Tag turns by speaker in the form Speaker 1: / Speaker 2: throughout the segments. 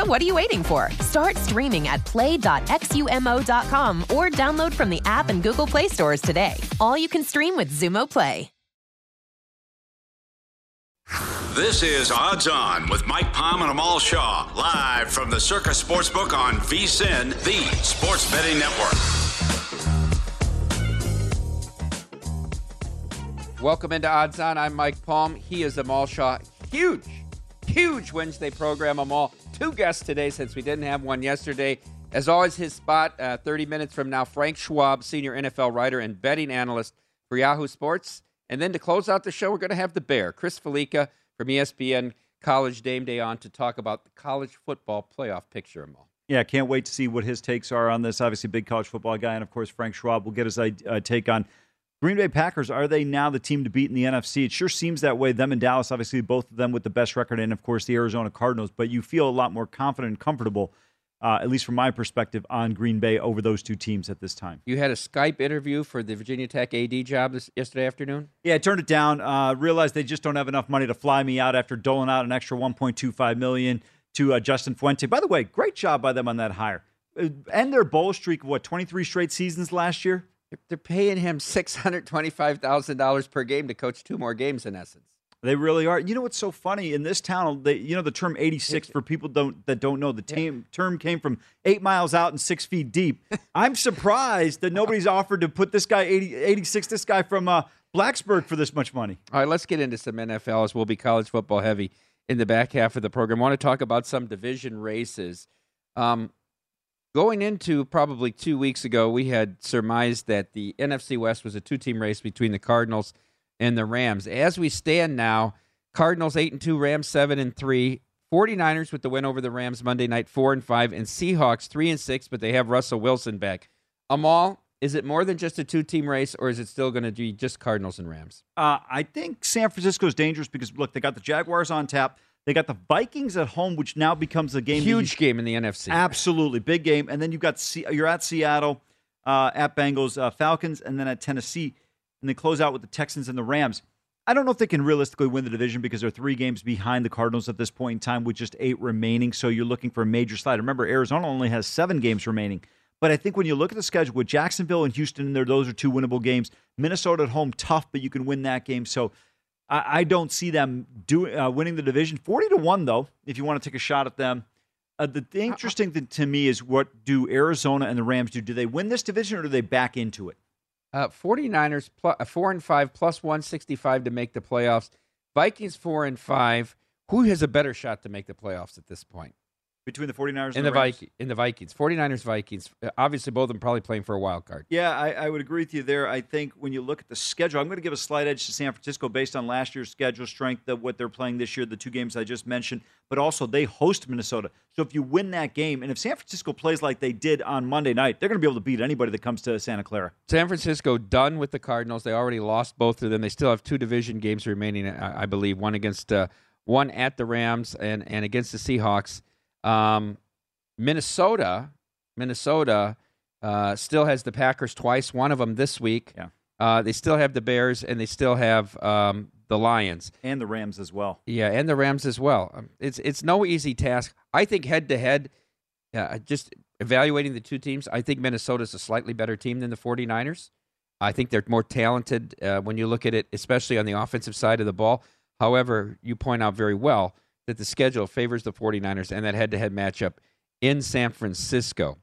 Speaker 1: So what are you waiting for? Start streaming at play.xumo.com or download from the app and Google Play stores today. All you can stream with Xumo Play.
Speaker 2: This is Odds On with Mike Palm and Amal Shaw, live from the Circa Sportsbook on VSIN, the sports betting network.
Speaker 3: Welcome into Odds On. I'm Mike Palm. He is Amal Shaw. Huge, huge Wednesday program, Amal Two guests today since we didn't have one yesterday. As always, his spot uh, 30 minutes from now, Frank Schwab, senior NFL writer and betting analyst for Yahoo Sports. And then to close out the show, we're going to have the Bear, Chris Fallica from ESPN College Game Day on to talk about the college football playoff picture, Amal.
Speaker 4: Yeah, can't wait to see what his takes are on this. Obviously, big college football guy, and of course, Frank Schwab will get his uh, take on Green Bay Packers. Are they now the team to beat in the NFC? It sure seems that way. Them and Dallas, obviously, both of them with the best record, and of course, the Arizona Cardinals. But you feel a lot more confident and comfortable, uh, at least from my perspective, on Green Bay over those two teams at this time.
Speaker 3: You had a Skype interview for the Virginia Tech AD job this, yesterday afternoon.
Speaker 4: Yeah, I turned it down. Uh, realized they just don't have enough money to fly me out after doling out an extra 1.25 million to uh, Justin Fuente. By the way, great job by them on that hire. Uh, End their bowl streak of what 23 straight seasons last year.
Speaker 3: They're paying him six hundred twenty-five thousand dollars per game to coach two more games, in essence.
Speaker 4: They really are. You know what's so funny in this town? They, you know the term 86 for people don't that don't know the tam- term came from eight miles out and six feet deep. I'm surprised that nobody's offered to put this guy 80, 86, this guy from uh, Blacksburg for this much money.
Speaker 3: All right, let's get into some NFL as we'll be college football heavy in the back half of the program. I want to talk about some division races. Um, going into probably two weeks ago, we had surmised that the NFC West was a two-team race between the Cardinals and the Rams. As we stand now, Cardinals eight and two, Rams seven and three. 49ers with the win over the Rams Monday night, four and five, and Seahawks three and six, but they have Russell Wilson back. Amal, is it more than just a two-team race, or is it still going to be just Cardinals and Rams?
Speaker 4: Uh, I think San Francisco's dangerous because look, they got the Jaguars on tap. They got the Vikings at home, which now becomes a game.
Speaker 3: Huge game in the NFC.
Speaker 4: Absolutely big game, and then you've got C- you're at Seattle, uh, at Bengals, uh, Falcons, and then at Tennessee, and they close out with the Texans and the Rams. I don't know if they can realistically win the division because they're three games behind the Cardinals at this point in time with just eight remaining. So you're looking for a major slide. Remember, Arizona only has seven games remaining. But I think when you look at the schedule with Jacksonville and Houston in there, those are two winnable games. Minnesota at home, tough, but you can win that game. So I, I don't see them doing uh, winning the division. Forty to one, though, if you want to take a shot at them. Uh, the, the interesting thing to me is what do Arizona and the Rams do? Do they win this division or do they back into it?
Speaker 3: Uh, 49ers plus, uh, 4 and 5 plus 165 to make the playoffs. Vikings 4 and 5. Who has a better shot to make the playoffs at this point?
Speaker 4: Between the 49ers and,
Speaker 3: in the,
Speaker 4: Rams?
Speaker 3: Vikings. In the Vikings, 49ers, Vikings. Uh, Obviously, both of them probably playing for a wild card.
Speaker 4: Yeah, I, I would agree with you there. I think when you look at the schedule, I'm going to give a slight edge to San Francisco based on last year's schedule strength of what they're playing this year, the two games I just mentioned, but also they host Minnesota. So if you win that game, and if San Francisco plays like they did on Monday night, they're going to be able to beat anybody that comes to Santa Clara.
Speaker 3: San Francisco done with the Cardinals. They already lost both of them. They still have two division games remaining, I, I believe. One against uh, one at the Rams and and against the Seahawks. Um, Minnesota, Minnesota uh, still has the Packers twice. One of them this week.
Speaker 4: Yeah.
Speaker 3: Uh, they still have the Bears and they still have um, the Lions.
Speaker 4: And the Rams as well.
Speaker 3: Yeah, and the Rams as well. Um, It's it's no easy task. I think head to head, just evaluating the two teams, I think Minnesota's a slightly better team than the 49ers. I think they're more talented uh, when you look at it, especially on the offensive side of the ball. However, you point out very well that the schedule favors the 49ers and that head to head matchup in San Francisco.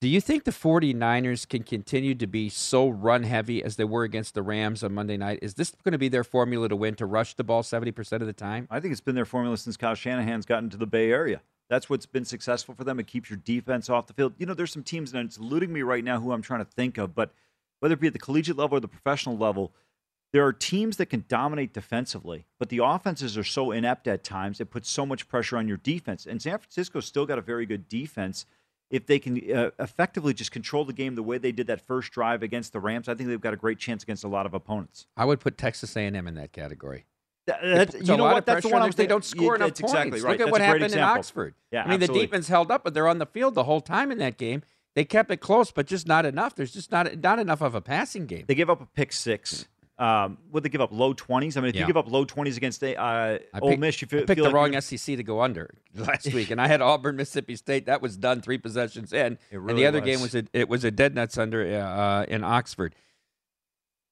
Speaker 3: Do you think the 49ers can continue to be so run heavy as they were against the Rams on Monday night? Is this going to be their formula to win, to rush the ball 70% of the time?
Speaker 4: I think it's been their formula since Kyle Shanahan's gotten to the Bay Area. That's what's been successful for them. It keeps your defense off the field. You know, there's some teams, and it's eluding me right now who I'm trying to think of, but whether it be at the collegiate level or the professional level, there are teams that can dominate defensively, but the offenses are so inept at times, it puts so much pressure on your defense. And San Francisco's still got a very good defense. If they can uh, effectively just control the game the way they did that first drive against the Rams, I think they've got a great chance against a lot of opponents.
Speaker 3: I would put Texas A&M in that category.
Speaker 4: That- you know what? That's the one I'm
Speaker 3: if they don't score
Speaker 4: Yeah,
Speaker 3: enough points.
Speaker 4: exactly right.
Speaker 3: Look at
Speaker 4: That's
Speaker 3: what happened in. Oxford.
Speaker 4: Yeah,
Speaker 3: I mean,
Speaker 4: absolutely.
Speaker 3: the defense held up, but they're on the field the whole time in that game. They kept it close, but just not enough. There's just not not enough of a passing game.
Speaker 4: They gave up a pick six. Um, what they give up? Low twenties. I mean, if
Speaker 3: Yeah.
Speaker 4: you give up low twenties against uh,
Speaker 3: I
Speaker 4: Ole Miss, you feel,
Speaker 3: I picked
Speaker 4: feel
Speaker 3: the
Speaker 4: like
Speaker 3: wrong
Speaker 4: you're-
Speaker 3: SEC to go under last week, and I had Auburn, Mississippi State. That was done three possessions in,
Speaker 4: It
Speaker 3: and the other
Speaker 4: was.
Speaker 3: game was a, it was a dead nuts under uh, in Oxford.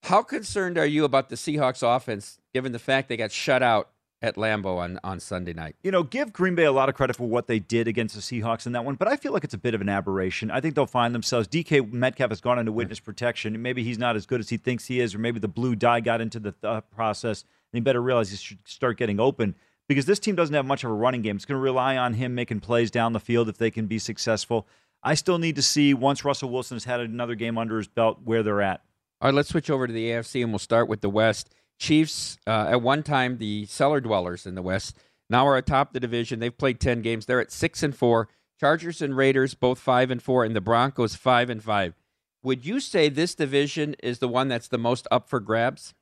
Speaker 3: How concerned are you about the Seahawks offense, given the fact they got shut out at Lambeau on, on Sunday night?
Speaker 4: you know, give Green Bay a lot of credit for what they did against the Seahawks in that one, but I feel like it's a bit of an aberration. I think they'll find themselves. DK Metcalf has gone into witness protection. Maybe he's not as good as he thinks he is, or maybe the blue dye got into the thought process, and he better realize he should start getting open because this team doesn't have much of a running game. It's going to rely on him making plays down the field if they can be successful. I still need to see once Russell Wilson has had another game under his belt where they're at.
Speaker 3: All right, let's switch over to the AFC and we'll start with the West. Chiefs, uh, at one time the cellar dwellers in the West, now are atop the division. They've played ten games. They're at six and four. Chargers and Raiders both five and four, and the Broncos five and five. Would you say this division is the one that's the most up for grabs,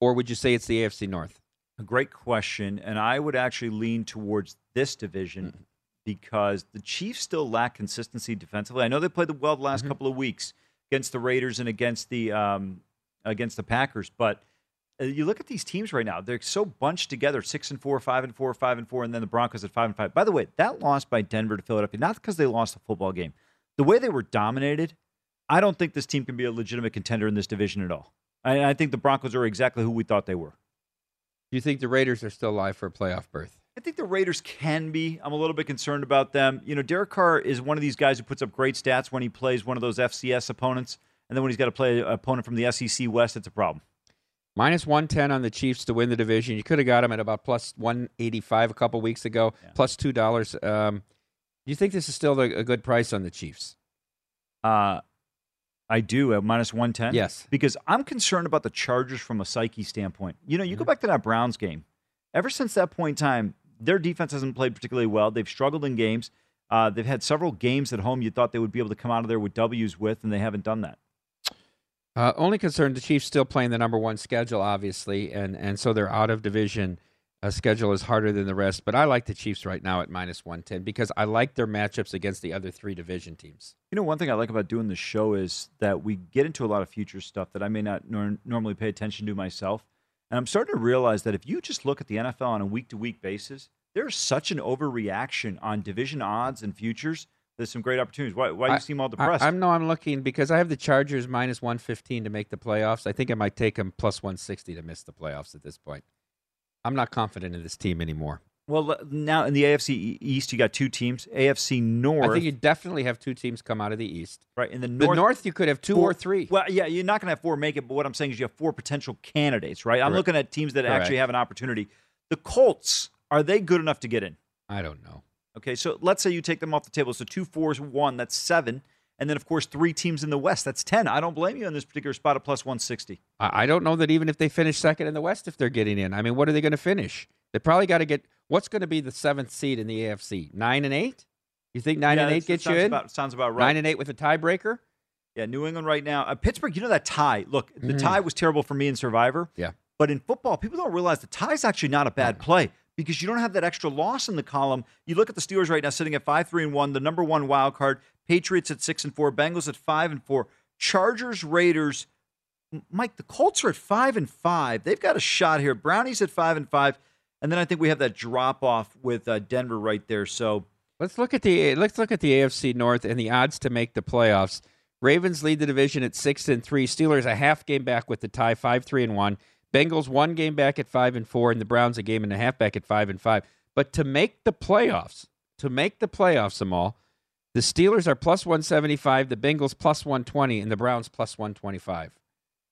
Speaker 3: or would you say it's the AFC North?
Speaker 4: A great question, and I would actually lean towards this division because the Chiefs still lack consistency defensively. I know they played well the last couple of weeks against the Raiders and against the um, against the Packers, but Uh, you look at these teams right now; they're so bunched together: six and four, five and four, five and four, and then the Broncos at five and five. By the way, that loss by Denver to Philadelphia, not because they lost the football game, the way they were dominated. I don't think this team can be a legitimate contender in this division at all. I, I think the Broncos are exactly who we thought they were.
Speaker 3: Do you think the Raiders are still alive for a playoff berth?
Speaker 4: I think the Raiders can be. I'm a little bit concerned about them. You know, Derek Carr is one of these guys who puts up great stats when he plays one of those FCS opponents, and then when he's got to play an opponent from the SEC West, it's a problem.
Speaker 3: Minus 110 on the Chiefs to win the division. You could have got them at about plus 185 a couple weeks ago, plus $2. Um, do you think this is still a, a good price on the Chiefs?
Speaker 4: Uh, I do at minus 110.
Speaker 3: Yes.
Speaker 4: Because I'm concerned about the Chargers from a psyche standpoint. You know, you go back to that Browns game. Ever since that point in time, their defense hasn't played particularly well. They've struggled in games. Uh, they've had several games at home you thought they would be able to come out of there with W's with, and they haven't done that.
Speaker 3: Uh, only concern: the Chiefs still playing the number one schedule, obviously, and, and so their out of division uh, schedule is harder than the rest. But I like the Chiefs right now at minus 110 because I like their matchups against the other three division teams.
Speaker 4: You know, one thing I like about doing the show is that we get into a lot of future stuff that I may not nor- normally pay attention to myself. And I'm starting to realize that if you just look at the NFL on a week to week basis, there's such an overreaction on division odds and futures. There's some great opportunities. Why, why do you seem all depressed?
Speaker 3: I, am no, I'm looking because I have the Chargers minus 115 to make the playoffs. I think I might take them plus 160 to miss the playoffs at this point. I'm not confident in this team anymore.
Speaker 4: well, now in the AFC East, you got two teams. AFC North,
Speaker 3: I think you definitely have two teams come out of the East.
Speaker 4: right? In the North,
Speaker 3: The
Speaker 4: North,
Speaker 3: North, you could have two
Speaker 4: four-
Speaker 3: or three.
Speaker 4: Well, yeah, you're not going to have four make it, but what I'm saying is you have four potential candidates, right? I'm
Speaker 3: Correct.
Speaker 4: looking at teams that
Speaker 3: Correct.
Speaker 4: actually have an opportunity. The Colts, are they good enough to get in?
Speaker 3: I don't know.
Speaker 4: Okay, so let's say you take them off the table. So two fours, one, that's seven. And then, of course, three teams in the West. That's 10. I don't blame you on this particular spot at plus 160.
Speaker 3: I I don't know that even if they finish second in the West, if they're getting in. I mean, what are they going to finish? They probably got to get. What's going to be the seventh seed in the AFC? Nine and eight. You think nine
Speaker 4: Yeah,
Speaker 3: and eight gets you
Speaker 4: sounds
Speaker 3: in?
Speaker 4: About, sounds about right.
Speaker 3: Nine and eight with a tiebreaker.
Speaker 4: Yeah, New England right now. Uh, Pittsburgh, you know that tie. Look, the
Speaker 3: Mhm.
Speaker 4: tie was terrible for me in Survivor.
Speaker 3: Yeah.
Speaker 4: But in football, people don't realize the tie is actually not a bad play because you don't have that extra loss in the column. You look at the Steelers right now sitting at five, three, and one, the number one wild card. Patriots at six and four, Bengals at five and four, Chargers, Raiders. Mike, the Colts are at five and five. They've got a shot here. Brownies at five and five, and then I think we have that drop off with uh, Denver right there. So
Speaker 3: Let's look at the let's look at the AFC North and the odds to make the playoffs. Ravens lead the division at six and three. Steelers a half game back with the tie, five three and one. Bengals one game back at five and four, and the Browns a game and a half back at five and five. But to make the playoffs, to make the playoffs, Amal, the Steelers are plus one seventy five, the Bengals plus one twenty, and the Browns plus one twenty five.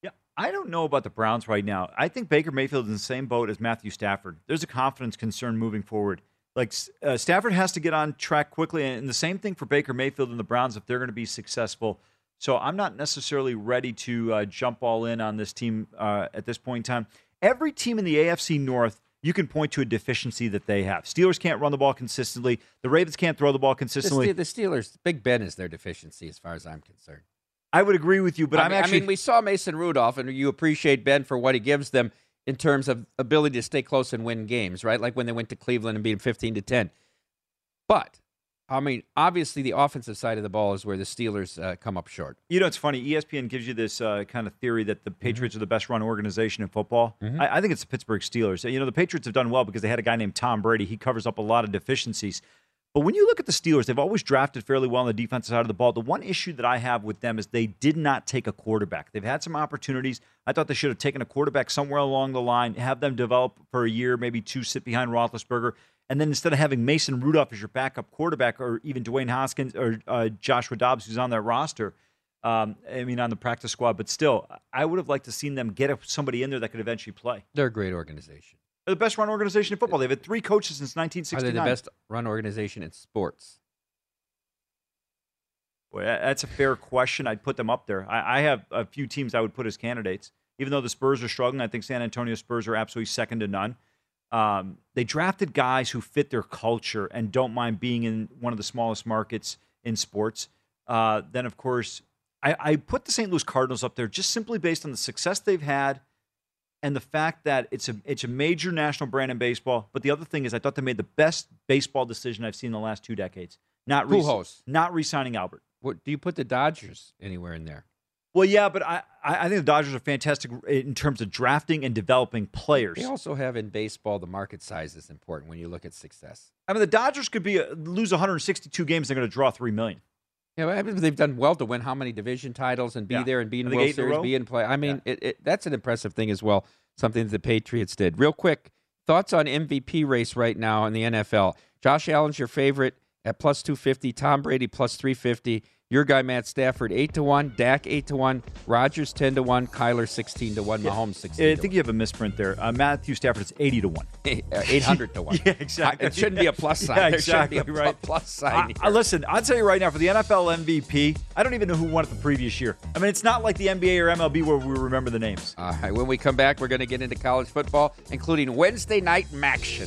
Speaker 4: Yeah, I don't know about the Browns right now. I think Baker Mayfield is in the same boat as Matthew Stafford. There's a confidence concern moving forward. Like uh, Stafford has to get on track quickly, and the same thing for Baker Mayfield and the Browns if they're going to be successful. So I'm not necessarily ready to uh, jump all in on this team uh, at this point in time. Every team in the AFC North, you can point to a deficiency that they have. Steelers can't run the ball consistently. The Ravens can't throw the ball
Speaker 3: The,
Speaker 4: consistently.
Speaker 3: Ste- the Steelers, Big Ben is their deficiency as far as I'm concerned.
Speaker 4: I would agree with you, but
Speaker 3: I
Speaker 4: I'm
Speaker 3: mean,
Speaker 4: actually
Speaker 3: I mean, we saw Mason Rudolph, and you appreciate Ben for what he gives them in terms of ability to stay close and win games, right? Like when they went to Cleveland and beat them 15 to 10. But, I mean, obviously, the offensive side of the ball is where the Steelers uh, come up short.
Speaker 4: You know, it's funny. ESPN gives you this uh, kind of theory that the Patriots are the best run organization in football. I, I think it's the Pittsburgh Steelers. You know, the Patriots have done well because they had a guy named Tom Brady. He covers up a lot of deficiencies. But when you look at the Steelers, they've always drafted fairly well on the defensive side of the ball. The one issue that I have with them is they did not take a quarterback. They've had some opportunities. I thought they should have taken a quarterback somewhere along the line, have them develop for a year, maybe two, sit behind Roethlisberger. And then instead of having Mason Rudolph as your backup quarterback, or even Dwayne Haskins or uh, Joshua Dobbs, who's on that roster, um, I mean, on the practice squad, but still, I would have liked to seen them get somebody in there that could eventually play.
Speaker 3: They're a great organization.
Speaker 4: They're the best run organization in football. They've had three coaches since 1969.
Speaker 3: Are
Speaker 4: 1969.
Speaker 3: they the best run organization in sports?
Speaker 4: Boy, that's a fair question. I'd put them up there. I, I have a few teams I would put as candidates. Even though the Spurs are struggling, I think San Antonio Spurs are absolutely second to none. Um, they drafted guys who fit their culture and don't mind being in one of the smallest markets in sports. Uh, then, of course, I, I put the St. Louis Cardinals up there just simply based on the success they've had and the fact that it's a it's a major national brand in baseball. But the other thing is, I thought they made the best baseball decision I've seen in the last two decades. Not re- not re-signing Albert.
Speaker 3: What, do you put the Dodgers anywhere in there?
Speaker 4: Well, yeah, but I, I think the Dodgers are fantastic in terms of drafting and developing players.
Speaker 3: They also have in baseball the market size is important when you look at success.
Speaker 4: I mean, the Dodgers could be lose 162 games, and they're going to draw three million.
Speaker 3: Yeah, I mean, they've done well to win how many division titles and be
Speaker 4: Yeah.
Speaker 3: there and be in World
Speaker 4: eight in
Speaker 3: Series, be in play. I mean, it, it, that's an impressive thing as well. Something that the Patriots did. Real quick, thoughts on MVP race right now in the NFL? Josh Allen's your favorite at plus two fifty. Tom Brady plus three fifty. Your guy Matt Stafford eight to one. Dak eight to one. Rodgers ten to one. Kyler sixteen to one. Mahomes sixteen.
Speaker 4: I think you have a misprint there. Uh, Matthew Stafford is 80 to one.
Speaker 3: eight hundred to one.
Speaker 4: Yeah, exactly.
Speaker 3: It shouldn't be a plus sign.
Speaker 4: Yeah,
Speaker 3: There shouldn't be a
Speaker 4: exactly right.
Speaker 3: plus sign.
Speaker 4: I. I- listen, I'll tell you right now, for the NFL MVP, I don't even know who won it the previous year. I mean, it's not like the NBA or MLB where we remember the names.
Speaker 3: All right, when we come back, we're going to get into college football, including Wednesday night action.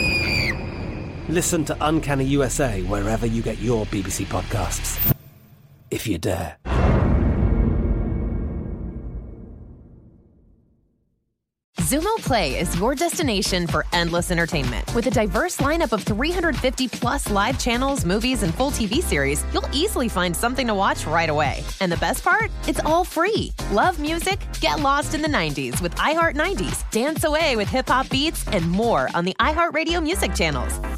Speaker 5: Listen to Uncanny USA wherever you get your BBC podcasts. If you dare.
Speaker 1: Xumo Play is your destination for endless entertainment. With a diverse lineup of 350 plus live channels, movies, and full TV series, you'll easily find something to watch right away. And the best part? It's all free. Love music? Get lost in the 90s with iHeart 90s, dance away with hip hop beats, and more on the iHeartRadio music channels.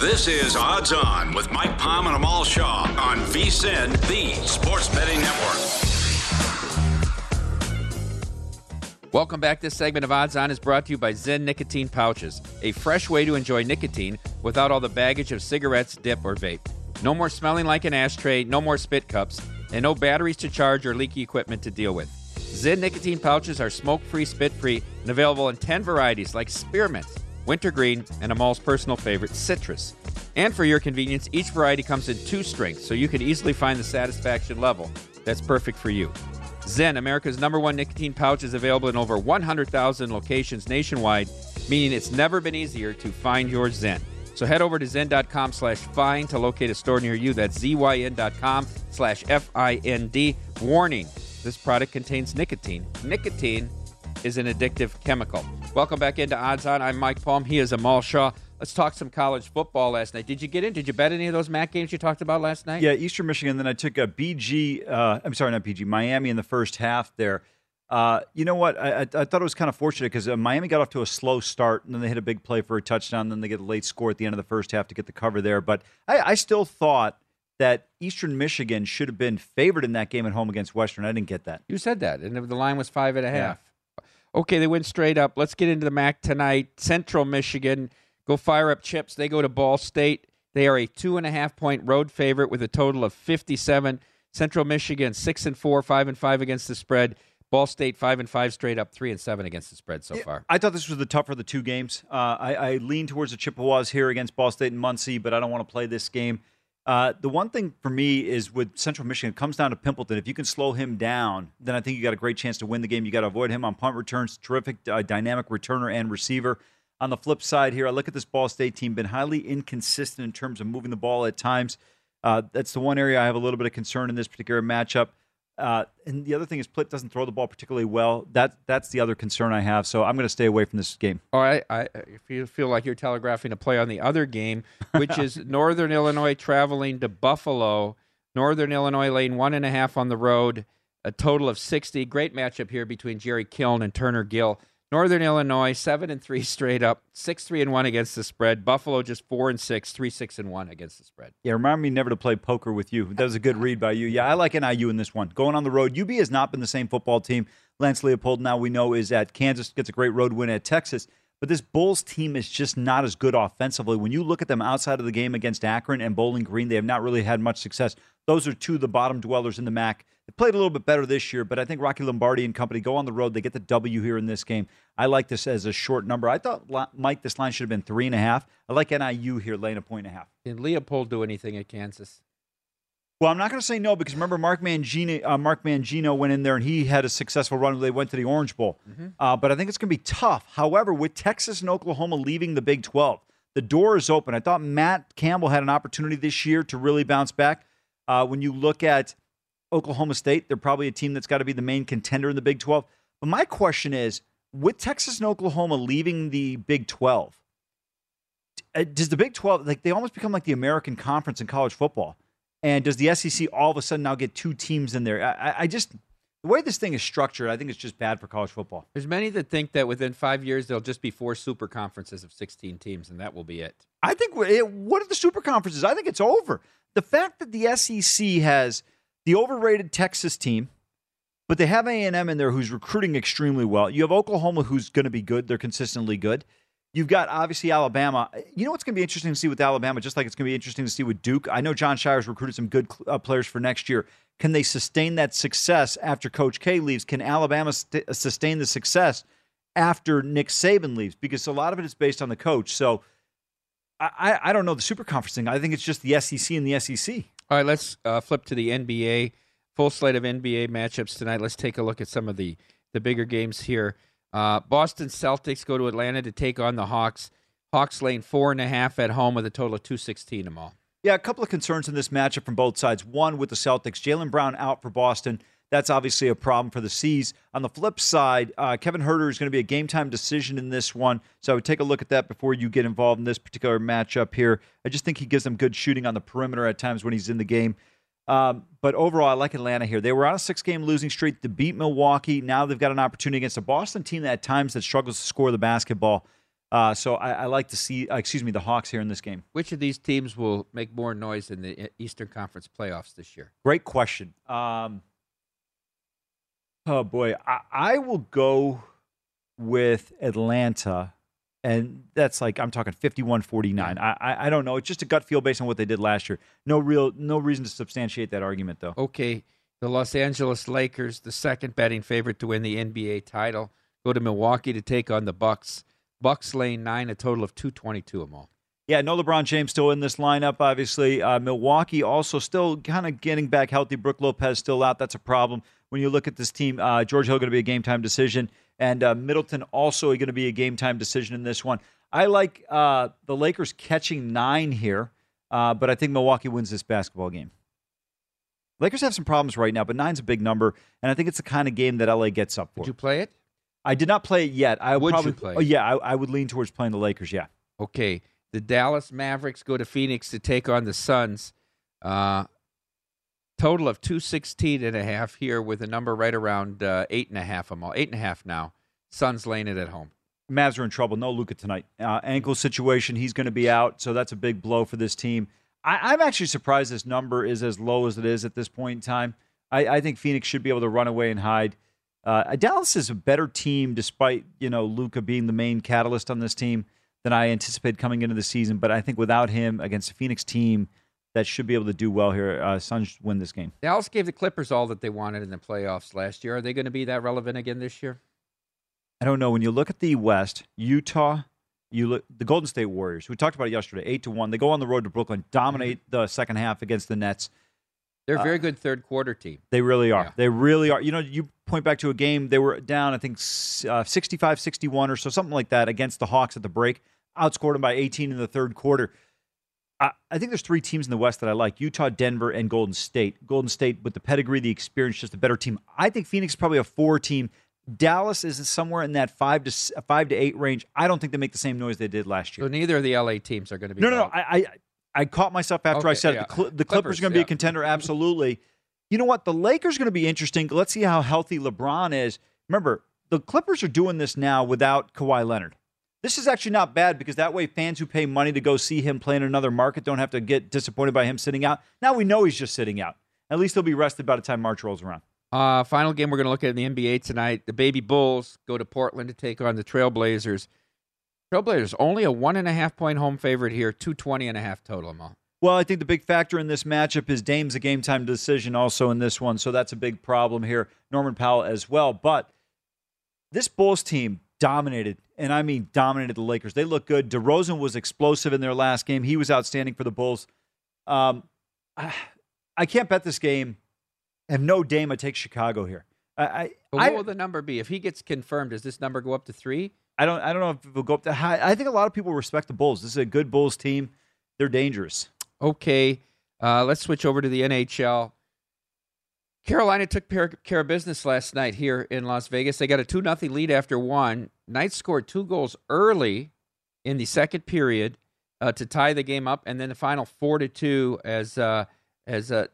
Speaker 2: This is Odds On with Mike Palm and Amal Shaw on VSIN, the Sports Betting Network.
Speaker 3: Welcome back. This segment of Odds On is brought to you by ZYN Nicotine Pouches, a fresh way to enjoy nicotine without all the baggage of cigarettes, dip, or vape. No more smelling like an ashtray, no more spit cups, and no batteries to charge or leaky equipment to deal with. ZYN nicotine pouches are smoke free, spit free, and available in 10 varieties like spearmint, wintergreen, and Amal's personal favorite, citrus. And for your convenience, each variety comes in two strengths, so you can easily find the satisfaction level that's perfect for you. ZYN, America's number one nicotine pouch, is available in over 100,000 locations nationwide, meaning it's never been easier to find your ZYN. So head over to zyn.com slash find to locate a store near you. That's zyn.com slash F-I-N-D. Warning, this product contains nicotine. Nicotine is an addictive chemical. Welcome back into Odds On. I'm Mike Palm. He is Amal Shaw. Let's talk some college football last night. Did you get in? Did you bet any of those MAC games you talked about last night?
Speaker 4: Yeah, Eastern Michigan. Then I took a BG. Uh, I'm sorry, not BG. Miami in the first half there. Uh, you know what? I, I, I, thought it was kind of fortunate because uh, Miami got off to a slow start, and then they hit a big play for a touchdown. Then they get a late score at the end of the first half to get the cover there. But I, I still thought that Eastern Michigan should have been favored in that game at home against Western. I didn't get that.
Speaker 3: You said that, and the line was five and a half. Yeah. Okay, they went straight up. Let's get into the MAC tonight. Central Michigan go fire up chips. They go to Ball State. They are a two and a half point road favorite with a total of 57. Central Michigan six and four, five and five against the spread. Ball State five and five straight up, three and seven against the spread so far.
Speaker 4: I thought this was the tougher of the two games. Uh, I, I lean towards the Chippewas here against Ball State and Muncie, but I don't want to play this game. Uh, the one thing for me is with Central Michigan, it comes down to Pimpleton. If you can slow him down, then I think you got a great chance to win the game. You got to avoid him on punt returns. Terrific, uh, dynamic returner and receiver. On the flip side here, I look at this Ball State team, been highly inconsistent in terms of moving the ball at times. Uh, that's the one area I have a little bit of concern in this particular matchup. Uh, and the other thing is Plitt doesn't throw the ball particularly well. That that's the other concern I have. So I'm going to stay away from this game.
Speaker 3: All right, I you feel like you're telegraphing a play on the other game, which is Northern Illinois traveling to Buffalo. Northern Illinois laying one and a half on the road, a total of 60. Great matchup here between Jerry Kill and Turner Gill. Northern Illinois seven and three straight up, six three and one against the spread. Buffalo just four and six, three six and one against the spread.
Speaker 4: Yeah, remind me never to play poker with you. That was a good read by you. Yeah, I like NIU in this one. Going on the road, UB has not been the same football team. Lance Leipold now we know is at Kansas, gets a great road win at Texas. But this Bulls team is just not as good offensively. When you look at them outside of the game against Akron and Bowling Green, they have not really had much success. Those are two of the bottom dwellers in the MAC. They played a little bit better this year, but I think Rocky Lombardi and company go on the road. They get the W here in this game. I like this as a short number. I thought, Mike, this line should have been three and a half. I like NIU here laying a point and a half.
Speaker 3: Can Leipold do anything at Kansas?
Speaker 4: Well, I'm not going to say no because remember Mark Mangino, uh, Mark Mangino went in there and he had a successful run. They went to the Orange Bowl, mm-hmm. uh, but I think it's going to be tough. However, with Texas and Oklahoma leaving the Big 12, the door is open. I thought Matt Campbell had an opportunity this year to really bounce back. Uh, when you look at Oklahoma State, they're probably a team that's got to be the main contender in the Big 12. But my question is with Texas and Oklahoma leaving the Big 12, uh, does the Big 12, like they almost become like the American conference in college football? And does the SEC all of a sudden now get two teams in there? I, I just, the way this thing is structured, I think it's just bad for college football.
Speaker 3: There's many that think that within five years there'll just be four super conferences of 16 teams, and that will be it.
Speaker 4: I think it, what are the super conferences? I think it's over. The fact that the SEC has the overrated Texas team, but they have A and M in there who's recruiting extremely well. You have Oklahoma who's going to be good; they're consistently good. You've got obviously Alabama. You know what's going to be interesting to see with Alabama, just like it's going to be interesting to see with Duke. I know Jon Scheyer's recruited some good uh, players for next year. Can they sustain that success after Coach K leaves? Can Alabama st- sustain the success after Nick Saban leaves? Because a lot of it is based on the coach. So I, I don't know the super conference thing. I think it's just the SEC and the SEC.
Speaker 3: All right, let's uh, flip to the NBA. Full slate of NBA matchups tonight. Let's take a look at some of the the bigger games here. Uh, Boston Celtics go to Atlanta to take on the Hawks. Hawks lane four and a half at home with a total of two sixteen Amal.
Speaker 4: Yeah, a couple of concerns in this matchup from both sides. One with the Celtics, Jaylen Brown out for Boston. That's obviously a problem for the C's. On the flip side, uh, Kevin Huerter is going to be a game time decision in this one. So I would take a look at that before you get involved in this particular matchup here. I just think he gives them good shooting on the perimeter at times when he's in the game. Um, but overall, I like Atlanta here. They were on a six game losing streak to beat Milwaukee. Now they've got an opportunity against a Boston team that at times that struggles to score the basketball. Uh, so I, I, like to see, uh, excuse me, the Hawks here in this game.
Speaker 3: Which of these teams will make more noise in the Eastern Conference playoffs this year?
Speaker 4: Great question. Um, oh boy, I, I will go with Atlanta and that's like I'm talking 51-49. I, I, I don't know. It's just a gut feel based on what they did last year. No real no reason to substantiate that argument though.
Speaker 3: Okay, the Los Angeles Lakers, the second betting favorite to win the NBA title, go to Milwaukee to take on the Bucks. Bucks lane nine, a total of 222 Amal.
Speaker 4: Yeah, no LeBron James still in this lineup, obviously. Uh, Milwaukee also still kind of getting back healthy. Brook Lopez still out. That's a problem. When you look at this team, uh, George Hill going to be a game time decision, and uh, Middleton also going to be a game time decision in this one. I like uh, the Lakers catching nine here, uh, but I think Milwaukee wins this basketball game. Lakers have some problems right now, but nine's a big number, and I think it's the kind of game that LA gets up for.
Speaker 3: Would you play it?
Speaker 4: I did not play it yet. I
Speaker 3: would
Speaker 4: probably,
Speaker 3: play?
Speaker 4: Oh, yeah, I, I would lean towards playing the Lakers. Yeah.
Speaker 3: Okay. The Dallas Mavericks go to Phoenix to take on the Suns. Uh, total of 216 and a half here with a number right around uh, eight and a half. Amal eight and a half now. Suns laying it at home.
Speaker 4: Mavs are in trouble. No Luka tonight. Uh, ankle situation. He's going to be out, so that's a big blow for this team. I, am actually surprised this number is as low as it is at this point in time. I, I think Phoenix should be able to run away and hide. Uh, Dallas is a better team, despite you know Luka being the main catalyst on this team than I anticipated coming into the season. But I think without him against the Phoenix team that should be able to do well here, uh, Suns win this game.
Speaker 3: Dallas gave the Clippers all that they wanted in the playoffs last year. Are they going to be that relevant again this year?
Speaker 4: I don't know. When you look at the West, Utah, you look the Golden State Warriors. We talked about it yesterday, eight to one. They go on the road to Brooklyn, dominate mm-hmm. the second half against the Nets.
Speaker 3: They're a very uh, good third quarter team.
Speaker 4: They really are. Yeah. They really are. You know, you point back to a game they were down, I think, uh, 65 61 or so, something like that, against the Hawks at the break outscored them by 18 in the third quarter. I, I think there's three teams in the West that I like Utah, Denver, and Golden State. Golden State, with the pedigree, the experience, just a better team. I think Phoenix is probably a four team. Dallas is somewhere in that five to uh, five to eight range. I don't think they make the same noise they did last year.
Speaker 3: So neither of the LA teams are going to be.
Speaker 4: No, no, no. I, I, I caught myself after okay, I said yeah. it. The, Cl- the Clippers, Clippers, are going to be a contender, absolutely. You know what? The Lakers are going to be interesting. Let's see how healthy LeBron is. Remember, the Clippers are doing this now without Kawhi Leonard. This is actually not bad because that way fans who pay money to go see him play in another market don't have to get disappointed by him sitting out. Now we know he's just sitting out. At least he'll be rested by the time March rolls around.
Speaker 3: Uh, final game we're going to look at in the NBA tonight. The Baby Bulls go to Portland to take on the Trailblazers. Trailblazers only a one and a half point home favorite here, 220 and a half total. Amal.
Speaker 4: Well, I think the big factor in this matchup is Dame's a game time decision also in this one, so that's a big problem here. Norman Powell as well, but this Bulls team dominated, and I mean dominated the Lakers. They look good. DeRozan was explosive in their last game. He was outstanding for the Bulls. Um, I, I can't bet this game. I have no Dame. I take Chicago here. I,
Speaker 3: what I, will the number be if he gets confirmed? Does this number go up to three?
Speaker 4: I don't. I don't know if it will go up to high. I think a lot of people respect the Bulls. This is a good Bulls team. They're dangerous.
Speaker 3: Okay, uh, let's switch over to the NHL. Carolina took care of business last night here in Las Vegas. They got a 2 0 lead after one. Knights scored two goals early in the second period uh, to tie the game up, and then the final 4 to 2 as, uh, as uh,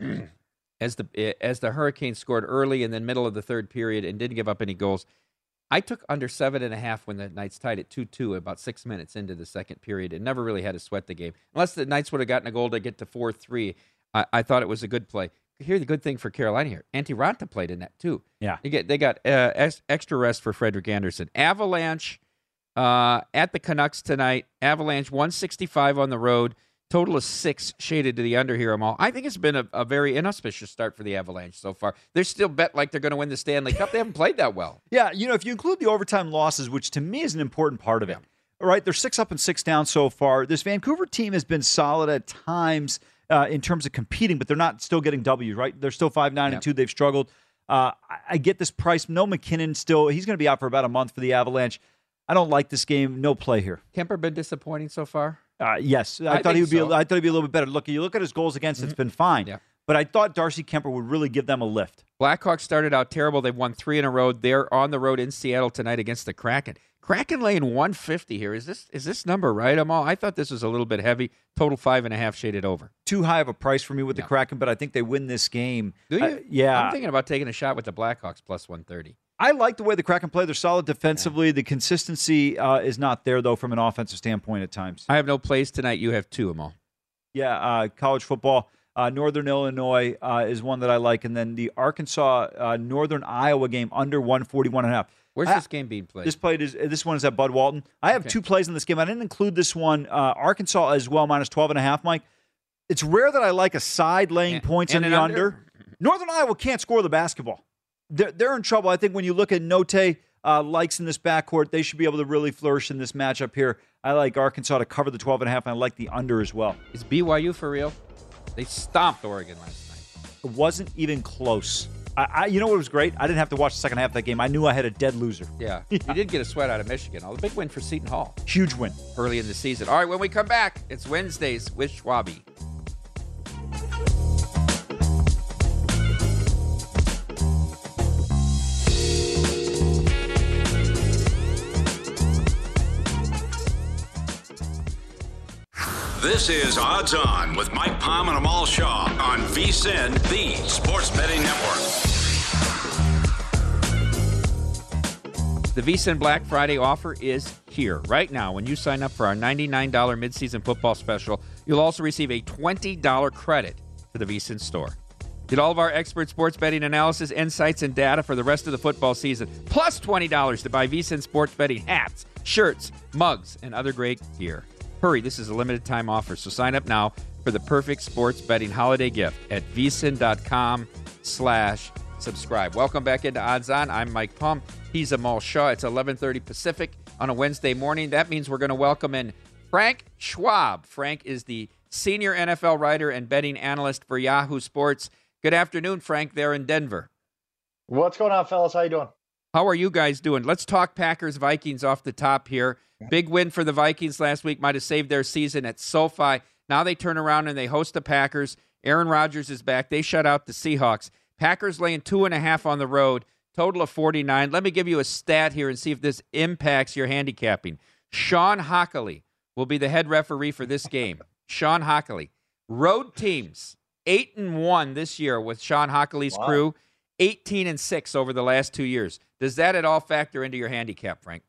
Speaker 3: as the as the Hurricanes scored early and then middle of the third period and didn't give up any goals. I took under seven and a half when the Knights tied at two two about six minutes into the second period and never really had to sweat the game unless the Knights would have gotten a goal to get to four three. I, I thought it was a good play. Here's the good thing for Carolina here. Antti Raanta played in that too.
Speaker 4: Yeah.
Speaker 3: They get they got uh, ex- extra rest for Frederik Andersen. Avalanche uh, at the Canucks tonight. Avalanche 165 on the road. Total of six shaded to the under here, Amal. I think it's been a, a very inauspicious start for the Avalanche so far. They're still bet like they're going to win the Stanley Cup. They haven't played that well.
Speaker 4: Yeah, you know, if you include the overtime losses, which to me is an important part of it, all right, they're six up and six down so far. This Vancouver team has been solid at times uh, in terms of competing, but they're not still getting W's, right? They're still 5 9 and 2. They've struggled. Uh, I, I get this price. No MacKinnon still. He's going to be out for about a month for the Avalanche. I don't like this game. No play here.
Speaker 3: Kuemper been disappointing so far?
Speaker 4: Uh, yes, I,
Speaker 3: I
Speaker 4: thought he
Speaker 3: think
Speaker 4: would be. I thought he'd be a little bit better. Look, you look at his goals against. It's been fine.
Speaker 3: Yeah.
Speaker 4: But I thought Darcy Kuemper would really give them a lift.
Speaker 3: Blackhawks started out terrible. They've won three in a row. They're on the road in Seattle tonight against the Kraken. Kraken laying 150 here. Is this is this number right, Amal? I thought this was a little bit heavy. Total five and a half shaded over.
Speaker 4: Too high of a price for me with the Kraken, but I think they win this game.
Speaker 3: Do you?
Speaker 4: Uh, yeah,
Speaker 3: I'm thinking about taking a shot with the Blackhawks plus 130.
Speaker 4: I like the way the Kraken play. They're solid defensively. The consistency uh, is not there though from an offensive standpoint at times.
Speaker 3: I have no plays tonight. You have two, Amal.
Speaker 4: Yeah, uh, college football. Uh, Northern Illinois uh, is one that I like, and then the Arkansas uh, Northern Iowa game under 141 and a half.
Speaker 3: Where's
Speaker 4: I-
Speaker 3: this game being played?
Speaker 4: This played is this one is at Bud Walton. I have
Speaker 3: Okay.
Speaker 4: two plays in this game. I didn't include this one. Uh, Arkansas as well, minus 12 and a half, Mike. It's rare that I like a side laying
Speaker 3: And-
Speaker 4: points
Speaker 3: and
Speaker 4: in the
Speaker 3: under?
Speaker 4: under. Northern Iowa can't score the basketball. They're, they're in trouble. I think when you look at Note uh, likes in this backcourt, they should be able to really flourish in this matchup here. I like Arkansas to cover the 12 and a half, and I like the under as well.
Speaker 3: Is BYU for real? They stomped Oregon last night.
Speaker 4: It wasn't even close. I, I, you know what was great? I didn't have to watch the second half of that game. I knew I had a dead loser.
Speaker 3: Yeah. You did get a sweat out of Michigan. Oh, the big win for Seton Hall
Speaker 4: Huge win.
Speaker 3: early in the season. All right, when we come back, it's Wednesdays with Schwabi.
Speaker 2: This is Odds On with Mike Palm and Amal Shaw on VSIN, the Sports Betting Network.
Speaker 3: The VSIN Black Friday offer is here right now. When you sign up for our $99 midseason football special, you'll also receive a $20 credit to the VSIN store. Get all of our expert sports betting analysis, insights, and data for the rest of the football season, plus $20 to buy VSIN sports betting hats, shirts, mugs, and other great gear. Hurry, this is a limited time offer, so sign up now for the perfect sports betting holiday gift at vsin.com slash subscribe. Welcome back into Odds On. I'm Mike Palm. He's Amal Shaw. It's 1130 Pacific on a Wednesday morning. That means we're going to welcome in Frank Schwab. Frank is the senior NFL writer and betting analyst for Yahoo Sports. Good afternoon, Frank, there in Denver.
Speaker 6: What's going on, fellas? How you doing?
Speaker 3: How are you guys doing? Let's talk Packers Vikings off the top here. Big win for the Vikings last week, might have saved their season at SoFi. Now they turn around and they host the Packers. Aaron Rodgers is back. They shut out the Seahawks. Packers laying two and a half on the road, total of 49. Let me give you a stat here and see if this impacts your handicapping. Shawn Hochuli will be the head referee for this game. Shawn Hochuli. Road teams, eight and one this year with Shawn Hochuli's
Speaker 6: Wow.
Speaker 3: crew, 18 and six over the last two years. Does that at all factor into your handicap, Frank?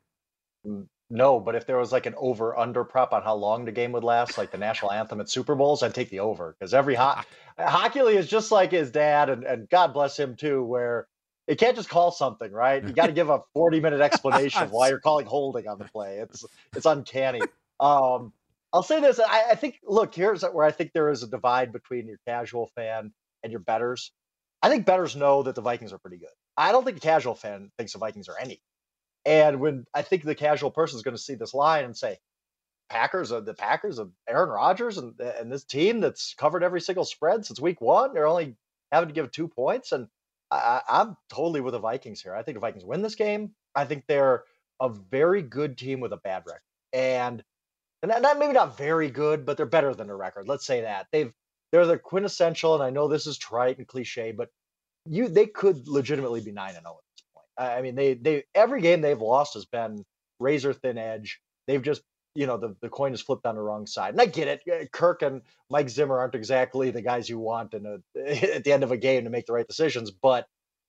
Speaker 3: Mm.
Speaker 6: No, but if there was like an over under prop on how long the game would last, like the national anthem at Super Bowls, I'd take the over because every ho- Hochuli is just like his dad, and, and God bless him too, where you can't just call something, right? You got to give a 40 minute explanation why you're calling holding on the play. It's it's uncanny. Um, I'll say this: I, I think, look, here's where I think there is a divide between your casual fan and your betters. I think betters know that the Vikings are pretty good. I don't think a casual fan thinks the Vikings are any. And when I think the casual person is going to see this line and say, Packers are the Packers of Aaron Rodgers and and this team that's covered every single spread since week one, they're only having to give two points. And I, I'm totally with the Vikings here. I think the Vikings win this game. I think they're a very good team with a bad record. And and not, maybe not very good, but they're better than their record. Let's say that. They've they're the quintessential, and I know this is trite and cliche, but you they could legitimately be nine and zero point. I mean, they they every game they've lost has been razor thin edge. They've just you know the, the coin is flipped on the wrong side. And I get it. Uh, Kirk and Mike Zimmer aren't exactly the guys you want in a, at the end of a game to make the right decisions, but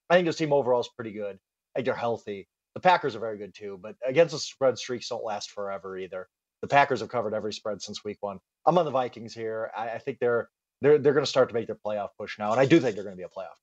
Speaker 6: I think this team overall is pretty good. Think they're healthy. The Packers are very good too, but against the spread streaks don't last forever either. The Packers have covered every spread since week one. I'm on the Vikings here. I, I think they're they're they're going to start to make their playoff push now, and I do think they're going to be a playoff.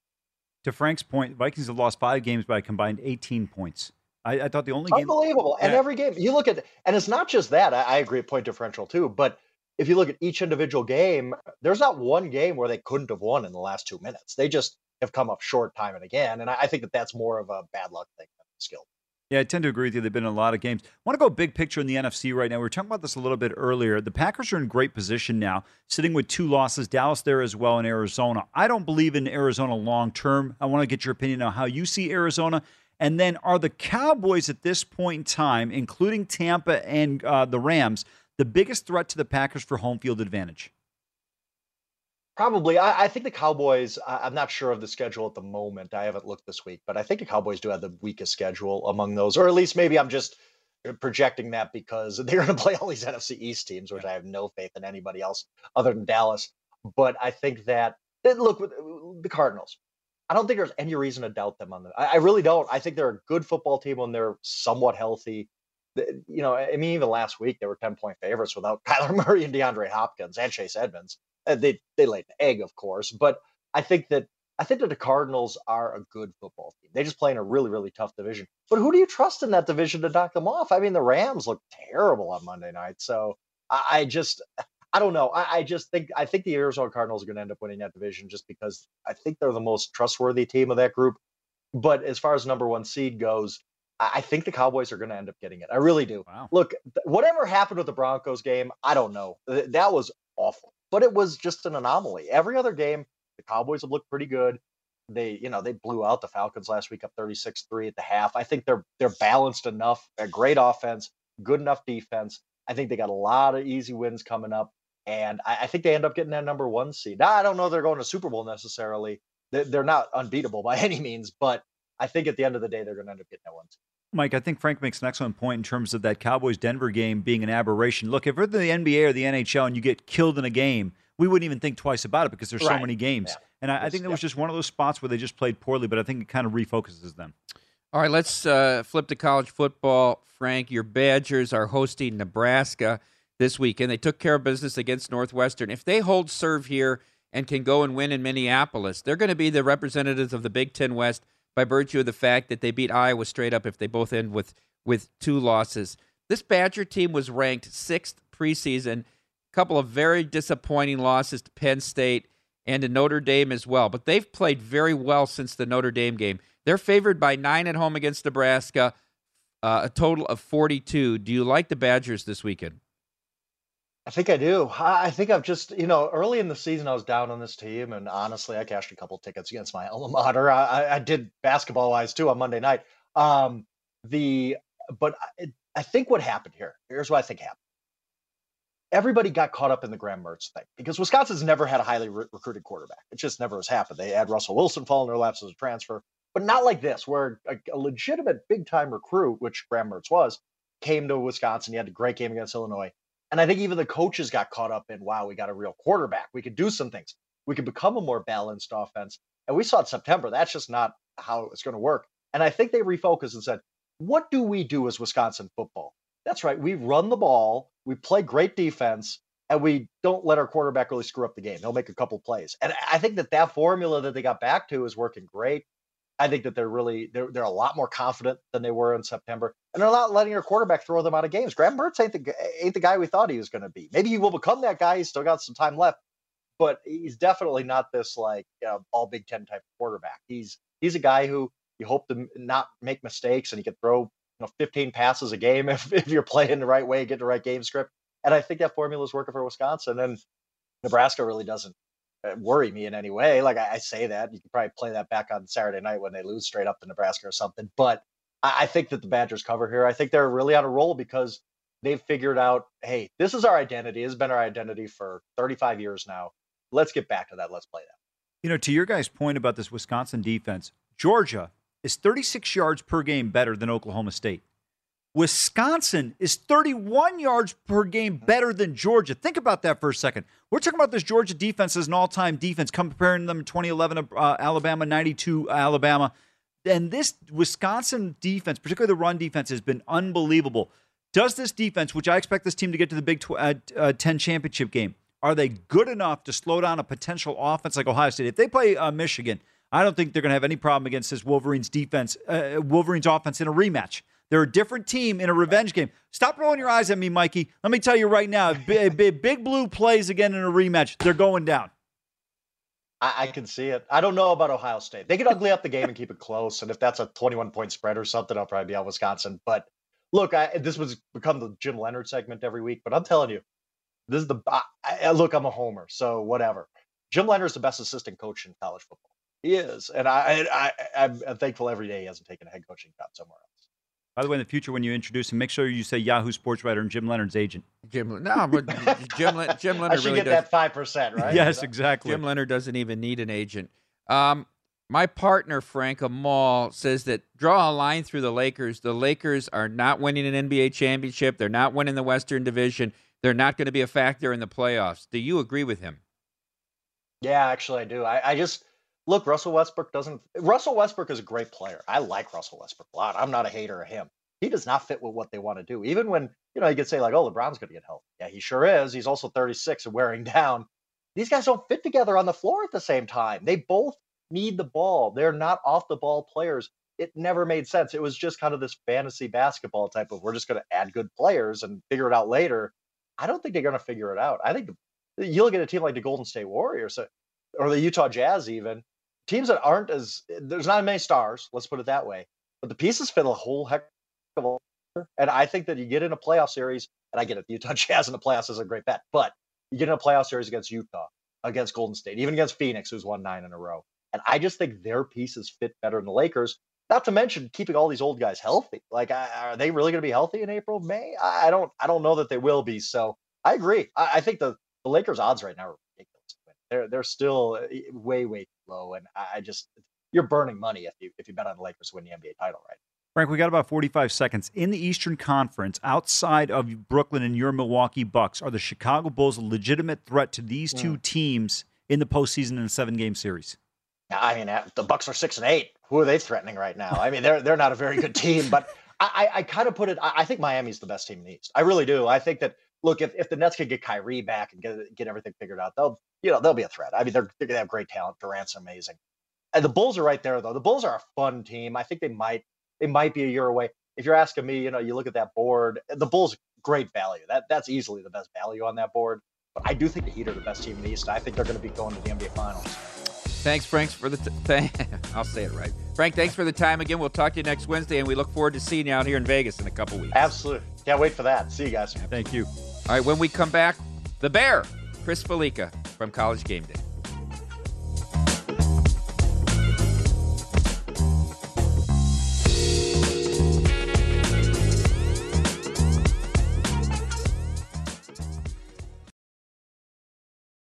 Speaker 4: To Frank's point, Vikings have lost five games by a combined 18 points. I, I thought the only game
Speaker 6: unbelievable, and every game you look at, and it's not just that. I, I agree, point differential too, but if you look at each individual game, there's not one game where they couldn't have won in the last two minutes. They just have come up short time and again, and I, I think that that's more of a bad luck thing than skill.
Speaker 4: Yeah, I tend to agree with you. They've been in a lot of games. I want to go big picture in the NFC right now. We were talking about this a little bit earlier. The Packers are in great position now, sitting with two losses. Dallas there as well in Arizona. I don't believe in Arizona long term. I want to get your opinion on how you see Arizona. And then are the Cowboys at this point in time, including Tampa and uh, the Rams, the biggest threat to the Packers for home field advantage?
Speaker 6: Probably. I, I, think the Cowboys, I, am not sure of the schedule at the moment. I haven't looked this week, but I think the Cowboys do have the weakest schedule among those, or at least maybe I'm just uh, projecting that because they're going to play all these NFC East teams, which I have no faith in anybody else other than Dallas. But I think that, look, the Cardinals, I don't think there's any reason to doubt them on that. I, I really don't. I think they're a good football team when they're somewhat healthy. You know, I mean, even last week they were 10 point favorites without Kyler Murray and DeAndre Hopkins and Chase Edmonds. Uh, they they laid an egg, of course, but I think that I think that the Cardinals are a good football team. They just play in a really really tough division. But who do you trust in that division to knock them off? I mean, the Rams look terrible on Monday night, so I, I just I don't know. I, I, just think I think the Arizona Cardinals are going to end up winning that division just because I think they're the most trustworthy team of that group. But as far as number one seed goes, I, I think the Cowboys are going to end up getting it. I really do. Wow. Look, th- whatever happened with the Broncos game, I don't know. Th- that was awful but it was just an anomaly. Every other game, the Cowboys have looked pretty good. They, you know, they blew out the Falcons last week up 36-3 at the half. I think they're they're balanced enough, a great offense, good enough defense. I think they got a lot of easy wins coming up. And I, I think they end up getting that number one seed. Now, I don't know they're going to Super Bowl necessarily. They're, not unbeatable by any means, but I think at the end of the day, they're going to end up getting that one seed.
Speaker 4: Mike, I think Frank makes an excellent point in terms of that Cowboys Denver game being an aberration. Look, if you're the NBA or the NHL and you get killed in a game, we wouldn't even think twice about it because there's right. so many games. Yeah. And I, I, think that was just one of those spots where they just played poorly, but I think it kind of refocuses them.
Speaker 3: All right, let's uh, flip to college football. Frank, your Badgers are hosting Nebraska this week, and they took care of business against Northwestern. If they hold serve here and can go and win in Minneapolis, they're going to be the representatives of the Big Ten West by virtue of the fact that they beat Iowa straight up if they both end with with two losses. This Badger team was ranked sixth preseason. A couple of very disappointing losses to Penn State and to Notre Dame as well. But they've played very well since the Notre Dame game. They're favored by nine at home against Nebraska, uh, a total of 42. Do you like the Badgers this weekend?
Speaker 6: I think I do. I think I've just, you know, early in the season, I was down on this team, and honestly, I cashed a couple tickets against my alma mater. I, I did basketball wise too on Monday night. Um, the but I, I think what happened here. Here's what I think happened. Everybody got caught up in the Graham Mertz thing because Wisconsin's never had a highly re- recruited quarterback. It just never has happened. They had Russell Wilson fall in their laps as a transfer, but not like this, where a, a legitimate big time recruit, which Graham Mertz was, came to Wisconsin. He had a great game against Illinois and I think even the coaches got caught up in, wow, we got a real quarterback. We could do some things. We could become a more balanced offense. And we saw in September, that's just not how it's going to work. And I think they refocused and said, what do we do as Wisconsin football? That's right. We run the ball, we play great defense, and we don't let our quarterback really screw up the game. He'll make a couple plays. And I think that that formula that they got back to is working great. I think that they're really they're they're a lot more confident than they were in September, and they're not letting their quarterback throw them out of games. Graham Mertz ain't the ain't the guy we thought he was going to be. Maybe he will become that guy. He's still got some time left, but he's definitely not this like you know, all Big Ten type quarterback. He's he's a guy who you hope to not make mistakes, and he can throw you know 15 passes a game if if you're playing the right way, get the right game script. And I think that formula is working for Wisconsin, and Nebraska really doesn't Uh, worry me in any way. Like I, I, say that you could probably play that back on Saturday night when they lose straight up to Nebraska or something. But I, I think that the Badgers cover here. I think they're really on a roll because they've figured out, hey, this is our identity. It's been our identity for 35 years now. Let's get back to that. Let's play that.
Speaker 4: You know, to your guys' point about this Wisconsin defense, Georgia is 36 yards per game better than Oklahoma State. Wisconsin is 31 yards per game better than Georgia. Think about that for a second. We're talking about this Georgia defense as an all-time defense, comparing them 2011 uh, Alabama, 92 Alabama. And this Wisconsin defense, particularly the run defense, has been unbelievable. Does this defense, which I expect this team to get to the Big uh, uh, 10 championship game, are they good enough to slow down a potential offense like Ohio State? If they play uh, Michigan, I don't think they're going to have any problem against this Wolverines defense, uh, Wolverines offense in a rematch. They're a different team in a revenge game. Stop rolling your eyes at me, Mikey. Let me tell you right now, if Big, Big Blue plays again in a rematch, they're going down.
Speaker 6: I, can see it. I don't know about Ohio State. They could ugly up the game and keep it close. And if that's a 21 point spread or something, I'll probably be on Wisconsin. But look, I, this was become the Jim Leonhard segment every week. But I'm telling you, this is the I, look. I'm a homer, so whatever. Jim Leonhard is the best assistant coach in college football. He is, and I, I, I'm thankful every day he hasn't taken a head coaching job somewhere else.
Speaker 4: By the way, in the future, when you introduce him, make sure you say Yahoo Sports writer and Jim Leonhard's agent.
Speaker 3: Jim, no, but Jim, Jim Leonhard
Speaker 6: I should
Speaker 3: really
Speaker 6: get
Speaker 3: does,
Speaker 6: that five percent, right?
Speaker 4: yes, exactly.
Speaker 3: Jim Leonhard doesn't even need an agent. Um, my partner Frank Amal says that draw a line through the Lakers. The Lakers are not winning an NBA championship. They're not winning the Western Division. They're not going to be a factor in the playoffs. Do you agree with him?
Speaker 6: Yeah, actually, I do. I, I just look. Russell Westbrook doesn't. Russell Westbrook is a great player. I like Russell Westbrook a lot. I'm not a hater of him. He does not fit with what they want to do. Even when you know you could say like, "Oh, LeBron's going to get healthy." Yeah, he sure is. He's also 36 and wearing down. These guys don't fit together on the floor at the same time. They both need the ball. They're not off the ball players. It never made sense. It was just kind of this fantasy basketball type of we're just going to add good players and figure it out later. I don't think they're going to figure it out. I think you look at a team like the Golden State Warriors uh, or the Utah Jazz, even teams that aren't as there's not many stars. Let's put it that way. But the pieces fit a whole heck of a lot. and I think that you get in a playoff series, and I get it. The Utah Jazz in the playoffs is a great bet, but you get in a playoff series against Utah, against Golden State, even against Phoenix, who's won nine in a row. And I just think their pieces fit better than the Lakers. Not to mention keeping all these old guys healthy. Like, are they really going to be healthy in April, May? I don't. I don't know that they will be. So I agree. I, I think the, the Lakers' odds right now are. They're they're still uh, way way low, and I just you're burning money if you if you bet on the Lakers to win the NBA title, right?
Speaker 4: Frank, we got about 45 seconds. In the Eastern Conference, outside of Brooklyn and your Milwaukee Bucks, are the Chicago Bulls a legitimate threat to these two mm. teams in the postseason in a seven game series?
Speaker 6: I mean, the Bucks are six and eight. Who are they threatening right now? I mean, they're they're not a very good team, but I, I, I kind of put it. I, I think Miami's the best team in the East. I really do. I think that look, if, if the Nets could get Kyrie back and get get everything figured out, they'll you know they'll be a threat. I mean, they're they're gonna have great talent. Durant's amazing. And the Bulls are right there though. The Bulls are a fun team. I think they might they might be a year away. If you're asking me, you know, you look at that board, the Bulls great value. That that's easily the best value on that board. But I do think the Heat are the best team in the East. I think they're going to be going to the NBA Finals.
Speaker 3: Thanks, Frank, for the. T- th- I'll say it right. Frank, thanks for the time again. We'll talk to you next Wednesday, and we look forward to seeing you out here in Vegas in a couple weeks.
Speaker 6: Absolutely. Can't wait for that. See you guys.
Speaker 4: Thank you.
Speaker 3: All right, when we come back, the Bear, Chris Fallica from College Game Day.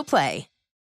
Speaker 1: Play.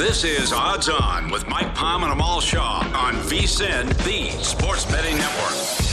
Speaker 2: This is Odds On with Mike Palm and Amal Shah on VSIN, the Sports Betting Network.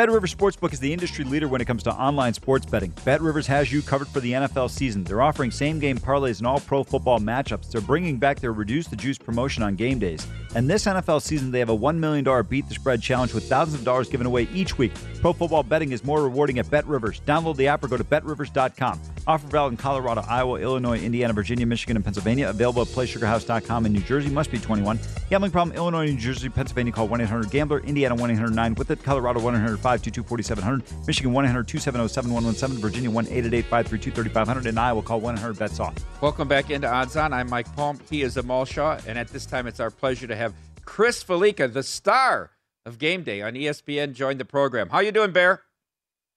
Speaker 4: Bet Rivers Sportsbook is the industry leader when it comes to online sports betting. Bet Rivers has you covered for the NFL season. They're offering same game parlays and all pro football matchups. They're bringing back their Reduce the Juice promotion on game days. And this NFL season, they have a $1 million Beat the Spread challenge with thousands of dollars given away each week. Pro football betting is more rewarding at Bet Rivers. Download the app or go to betrivers.com. Offer valid in Colorado, Iowa, Illinois, Indiana, Virginia, Michigan, and Pennsylvania. Available at PlaySugarHouse.com in New Jersey. Must be 21. Gambling problem, Illinois, New Jersey, Pennsylvania. Call 1 800 Gambler. Indiana 1 800 9 with it. Colorado 1 800 522 4700. Michigan 1 800 270 7117. Virginia 1 888 532 3500. And Iowa call 1 800 bets off.
Speaker 3: Welcome back into Odds On. I'm Mike Palm. He is Amal Shah. And at this time, it's our pleasure to have Chris Fallica, the star of Game Day on ESPN, join the program. How you doing, Bear?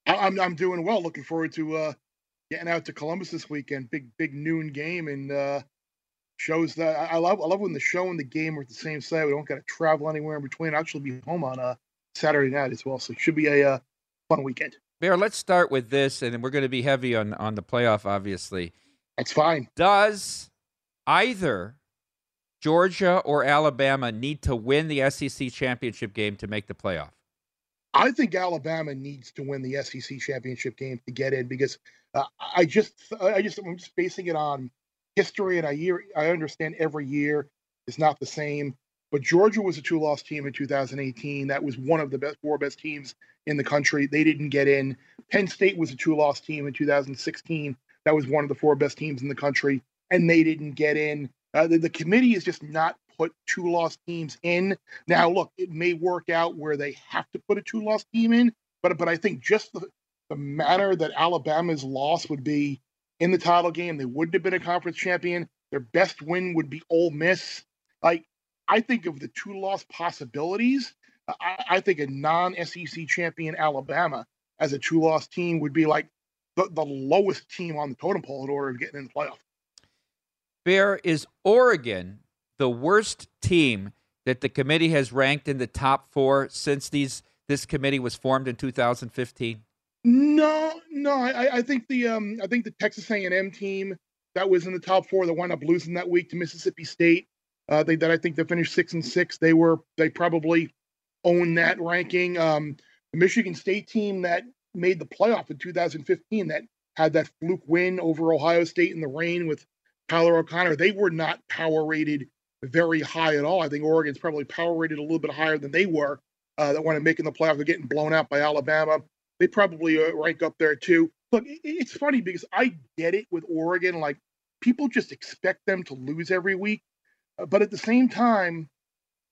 Speaker 7: I- I'm I'm doing well. Looking forward to uh, getting out to Columbus this weekend. Big big noon game and uh, shows that I I love. I love when the show and the game are at the same site. We don't got to travel anywhere in between. I'll actually be home on uh, Saturday night as well, so it should be a uh, fun weekend.
Speaker 3: Bear, let's start with this, and then we're going to be heavy on, on the playoff, obviously.
Speaker 7: That's fine.
Speaker 3: Does either Georgia or Alabama need to win the SEC championship game to make the playoff?
Speaker 7: I think Alabama needs to win the SEC championship game to get in because uh, I just I just I'm just basing it on history and I year I understand every year is not the same. But Georgia was a two-loss team in 2018. That was one of the best four best teams in the country. They didn't get in. Penn State was a two-loss team in 2016. That was one of the four best teams in the country, and they didn't get in. Uh, the, the committee is just not put two-loss teams in. Now, look, it may work out where they have to put a two-loss team in, but but I think just the the manner that Alabama's loss would be in the title game, they wouldn't have been a conference champion. Their best win would be Ole Miss. Like I think of the two loss possibilities. I, I think a non SEC champion Alabama as a two loss team would be like the, the lowest team on the totem pole in order of getting in the playoff.
Speaker 3: Bear, is Oregon the worst team that the committee has ranked in the top four since these this committee was formed in 2015?
Speaker 7: No, no, I, I think the um I think the Texas A&M team that was in the top four that wound up losing that week to Mississippi State. Uh, they that I think they finished six and six. They were they probably own that ranking. Um, the Michigan State team that made the playoff in 2015 that had that fluke win over Ohio State in the rain with Tyler O'Connor. They were not power rated very high at all. I think Oregon's probably power rated a little bit higher than they were. Uh, that up making the playoff. They're getting blown out by Alabama. They probably uh, rank up there too. Look, it, it's funny because I get it with Oregon. Like people just expect them to lose every week. But at the same time,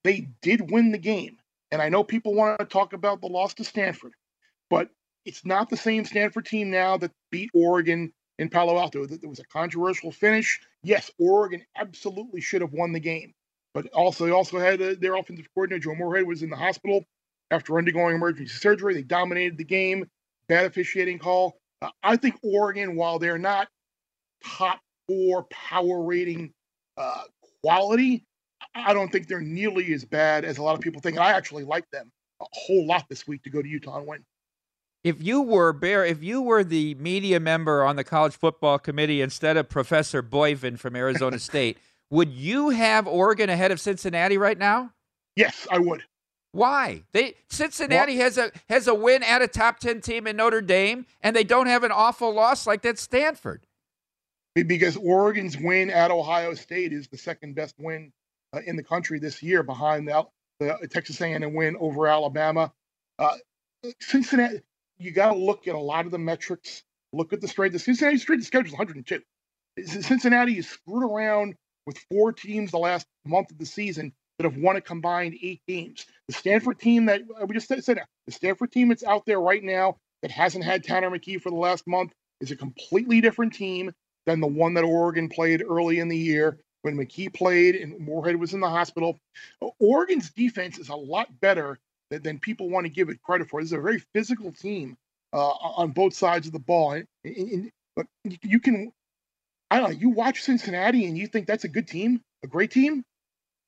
Speaker 7: they did win the game. And I know people want to talk about the loss to Stanford, but it's not the same Stanford team now that beat Oregon in Palo Alto. There was a controversial finish. Yes, Oregon absolutely should have won the game, but also they also had uh, their offensive coordinator Joe Moorhead was in the hospital after undergoing emergency surgery. They dominated the game. Bad officiating call. Uh, I think Oregon, while they're not top four power rating uh, quality, I don't think they're nearly as bad as a lot of people think. And I actually like them a whole lot this week to go to Utah and win.
Speaker 3: If you were Bear, if you were the media member on the college football committee instead of Professor Boivin from Arizona State, Would you have Oregon ahead of Cincinnati right now?
Speaker 7: Yes, I would.
Speaker 3: Why? They Cincinnati has a has a win at a top ten team in Notre Dame, and they don't have an awful loss like that Stanford.
Speaker 7: Because Oregon's win at Ohio State is the second best win uh, in the country this year, behind the, the Texas A&M win over Alabama. Uh, Cincinnati, you got to look at a lot of the metrics. Look at the strength. The Cincinnati strength of schedule is 102. Cincinnati is screwed around with four teams the last month of the season that have won a combined eight games. The Stanford team that uh, we just said, the Stanford team that's out there right now that hasn't had Tanner McKee for the last month is a completely different team than the one that Oregon played early in the year when McKee played and Moorhead was in the hospital. Oregon's defense is a lot better than, than people want to give it credit for. This is a very physical team uh, on both sides of the ball. And, and, and, but you can, I don't know, you watch Cincinnati and you think that's a good team, a great team.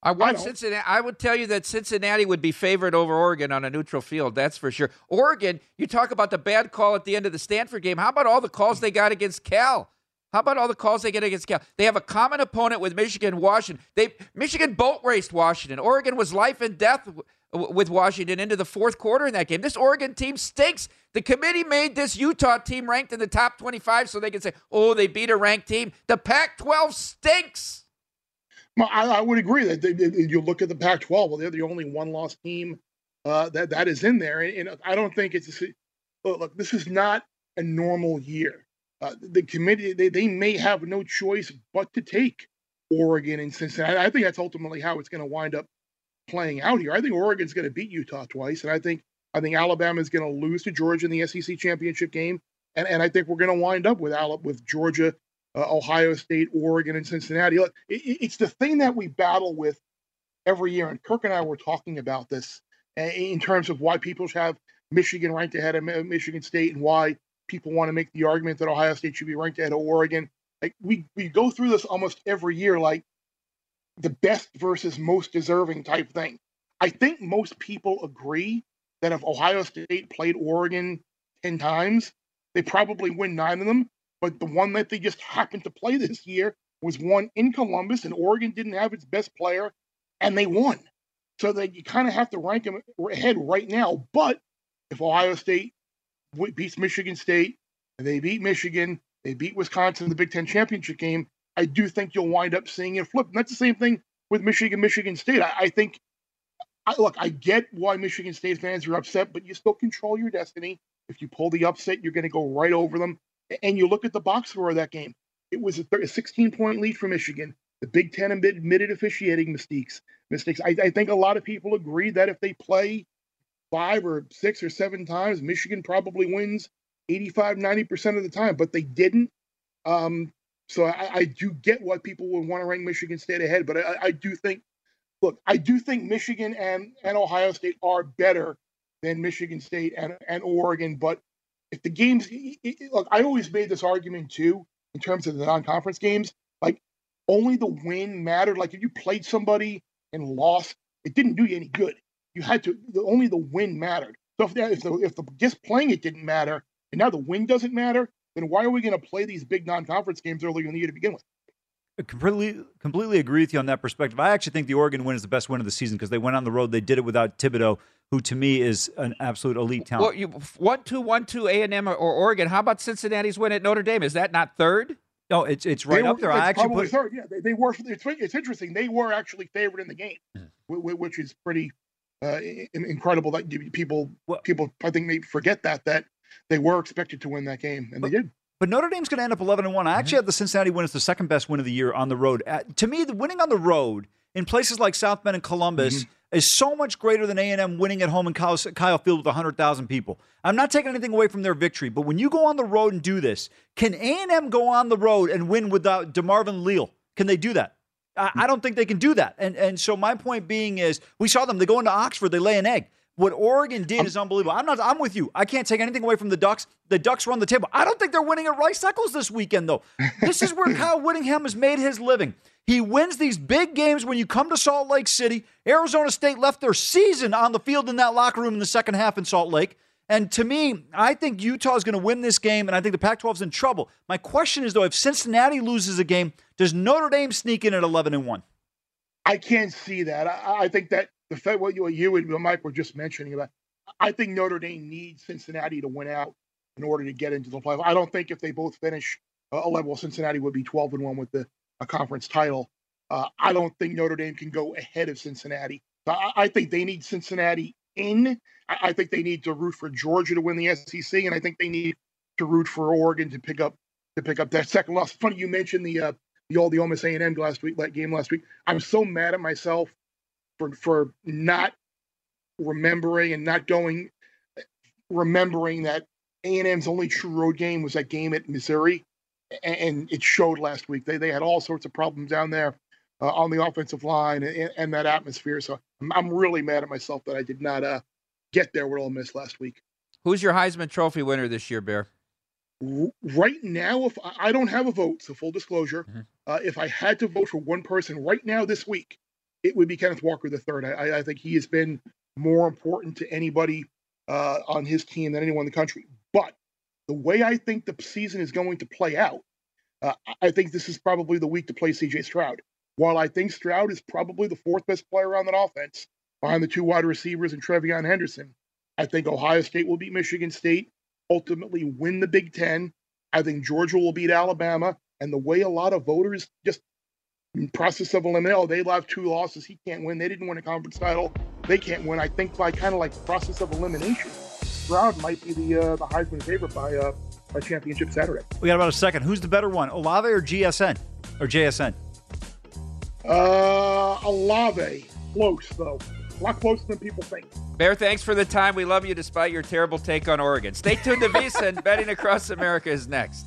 Speaker 3: I want Cincinnati. I would tell you that Cincinnati would be favored over Oregon on a neutral field. That's for sure. Oregon, you talk about the bad call at the end of the Stanford game. How about all the calls they got against Cal? How about all the calls they get against Cal? They have a common opponent with Michigan, Washington. They Michigan boat raced Washington. Oregon was life and death with Washington into the fourth quarter in that game. This Oregon team stinks. The committee made this Utah team ranked in the top 25 so they can say, "Oh, they beat a ranked team." The Pac-12 stinks.
Speaker 7: Well, I, I would agree that they, they, you look at the Pac-12. Well, they're the only one-loss team uh, that that is in there, and, and I don't think it's. A, look, this is not a normal year. Uh, the committee they, they may have no choice but to take Oregon and Cincinnati. I think that's ultimately how it's going to wind up playing out here. I think Oregon's going to beat Utah twice, and I think I think Alabama is going to lose to Georgia in the SEC championship game, and, and I think we're going to wind up with Alabama, with Georgia uh, Ohio State, Oregon, and Cincinnati. Look, it, it's the thing that we battle with every year. And Kirk and I were talking about this uh, in terms of why people have Michigan ranked ahead of Michigan State and why people want to make the argument that Ohio State should be ranked ahead of Oregon. Like we we go through this almost every year, like the best versus most deserving type thing. I think most people agree that if Ohio State played Oregon ten times, they probably win nine of them but the one that they just happened to play this year was one in Columbus, and Oregon didn't have its best player, and they won. So that you kind of have to rank them ahead right now. But if Ohio State beats Michigan State, and they beat Michigan, they beat Wisconsin in the Big Ten championship game, I do think you'll wind up seeing it flip. And that's the same thing with Michigan, Michigan State. I, I think, I, look, I get why Michigan State fans are upset, but you still control your destiny. If you pull the upset, you're going to go right over them. And you look at the box score of that game, it was a 16 point lead for Michigan. The Big Ten admitted officiating mistakes. Mistakes. I, I think a lot of people agree that if they play five or six or seven times, Michigan probably wins 85, 90% of the time, but they didn't. Um, so I, I, do get why people would want to rank Michigan State ahead, but I, I, do think, look, I do think Michigan and, and Ohio State are better than Michigan State and, and Oregon, but if the games look, I always made this argument too in terms of the non-conference games. Like only the win mattered. Like if you played somebody and lost, it didn't do you any good. You had to the, only the win mattered. So if, if the if the just playing it didn't matter, and now the win doesn't matter, then why are we going to play these big non-conference games earlier in the year to begin with?
Speaker 4: I completely completely agree with you on that perspective. I actually think the Oregon win is the best win of the season because they went on the road. They did it without Thibodeaux, who to me is an absolute elite talent.
Speaker 3: Well, you, one two one two A and M or Oregon. How about Cincinnati's win at Notre Dame? Is that not third?
Speaker 4: No, it's it's right
Speaker 7: were,
Speaker 4: up there.
Speaker 7: I
Speaker 4: actually put
Speaker 7: third. Yeah, they, they, were. It's, it's interesting. They were actually favored in the game, which is pretty uh, incredible. That people well, people I think maybe forget that that they were expected to win that game, and
Speaker 4: but,
Speaker 7: they did.
Speaker 4: But Notre Dame's going to end up 11 and 1. I actually mm-hmm. have the Cincinnati win as the second best win of the year on the road. Uh, to me, the winning on the road in places like South Bend and Columbus mm-hmm. is so much greater than A&M winning at home in Kyle, Kyle Field with 100,000 people. I'm not taking anything away from their victory, but when you go on the road and do this, can A&M go on the road and win without DeMarvin Leal? Can they do that? I, I don't think they can do that. And and so my point being is we saw them. They go into Oxford, they lay an egg. What Oregon did is unbelievable. I'm not. I'm with you. I can't take anything away from the Ducks. The Ducks run the table. I don't think they're winning at Rice Eccles this weekend, though. This is where Kyle Whittingham has made his living. He wins these big games when you come to Salt Lake City. Arizona State left their season on the field in that locker room in the second half in Salt Lake. And to me, I think Utah is going to win this game, and I think the Pac 12 is in trouble. My question is, though, if Cincinnati loses a game, does Notre Dame sneak in at 11 and 1?
Speaker 7: I can't see that. I, I think that the fact what you, you and Mike were just mentioning about, I think Notre Dame needs Cincinnati to win out in order to get into the playoff. I don't think if they both finish uh, 11, well, Cincinnati would be 12 and 1 with the a conference title. Uh, I don't think Notre Dame can go ahead of Cincinnati. I, I think they need Cincinnati in. I, I, think they need to root for Georgia to win the SEC, and I think they need to root for Oregon to pick up to pick up that second loss. Funny you mentioned the uh, the old the Ole Miss A and M last week that game last week. I'm so mad at myself for for not remembering and not going remembering that A and M's only true road game was that game at Missouri, and, and it showed last week. They they had all sorts of problems down there uh, on the offensive line and, and, that atmosphere. So I'm, I'm, really mad at myself that I did not uh, get there with Ole Miss last week.
Speaker 3: Who's your Heisman Trophy winner this year, Bear?
Speaker 7: Right now, if I don't have a vote, so full disclosure, mm-hmm. uh, if I had to vote for one person right now this week, it would be Kenneth Walker III. I, I think he has been more important to anybody uh, on his team than anyone in the country. But the way I think the season is going to play out, uh, I think this is probably the week to play CJ Stroud. While I think Stroud is probably the fourth best player on that offense behind the two wide receivers and TreVeyon Henderson, I think Ohio State will beat Michigan State, ultimately win the Big Ten. I think Georgia will beat Alabama. And the way a lot of voters just process of elimination, oh, they have two losses. He can't win. They didn't win a conference title. They can't win. I think by kind of like process of elimination, Stroud might be the uh, the Heisman favorite by uh, by championship Saturday.
Speaker 4: We got about a second. Who's the better one, Olave or GSN or JSN?
Speaker 7: Uh, Olave. Close, though. Lot closer than people think.
Speaker 3: Bear, thanks for the time. We love you despite your terrible take on Oregon. Stay tuned to VSIN. Betting Across America is next.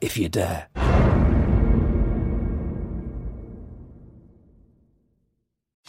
Speaker 5: if you dare.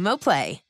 Speaker 1: Xumo Play.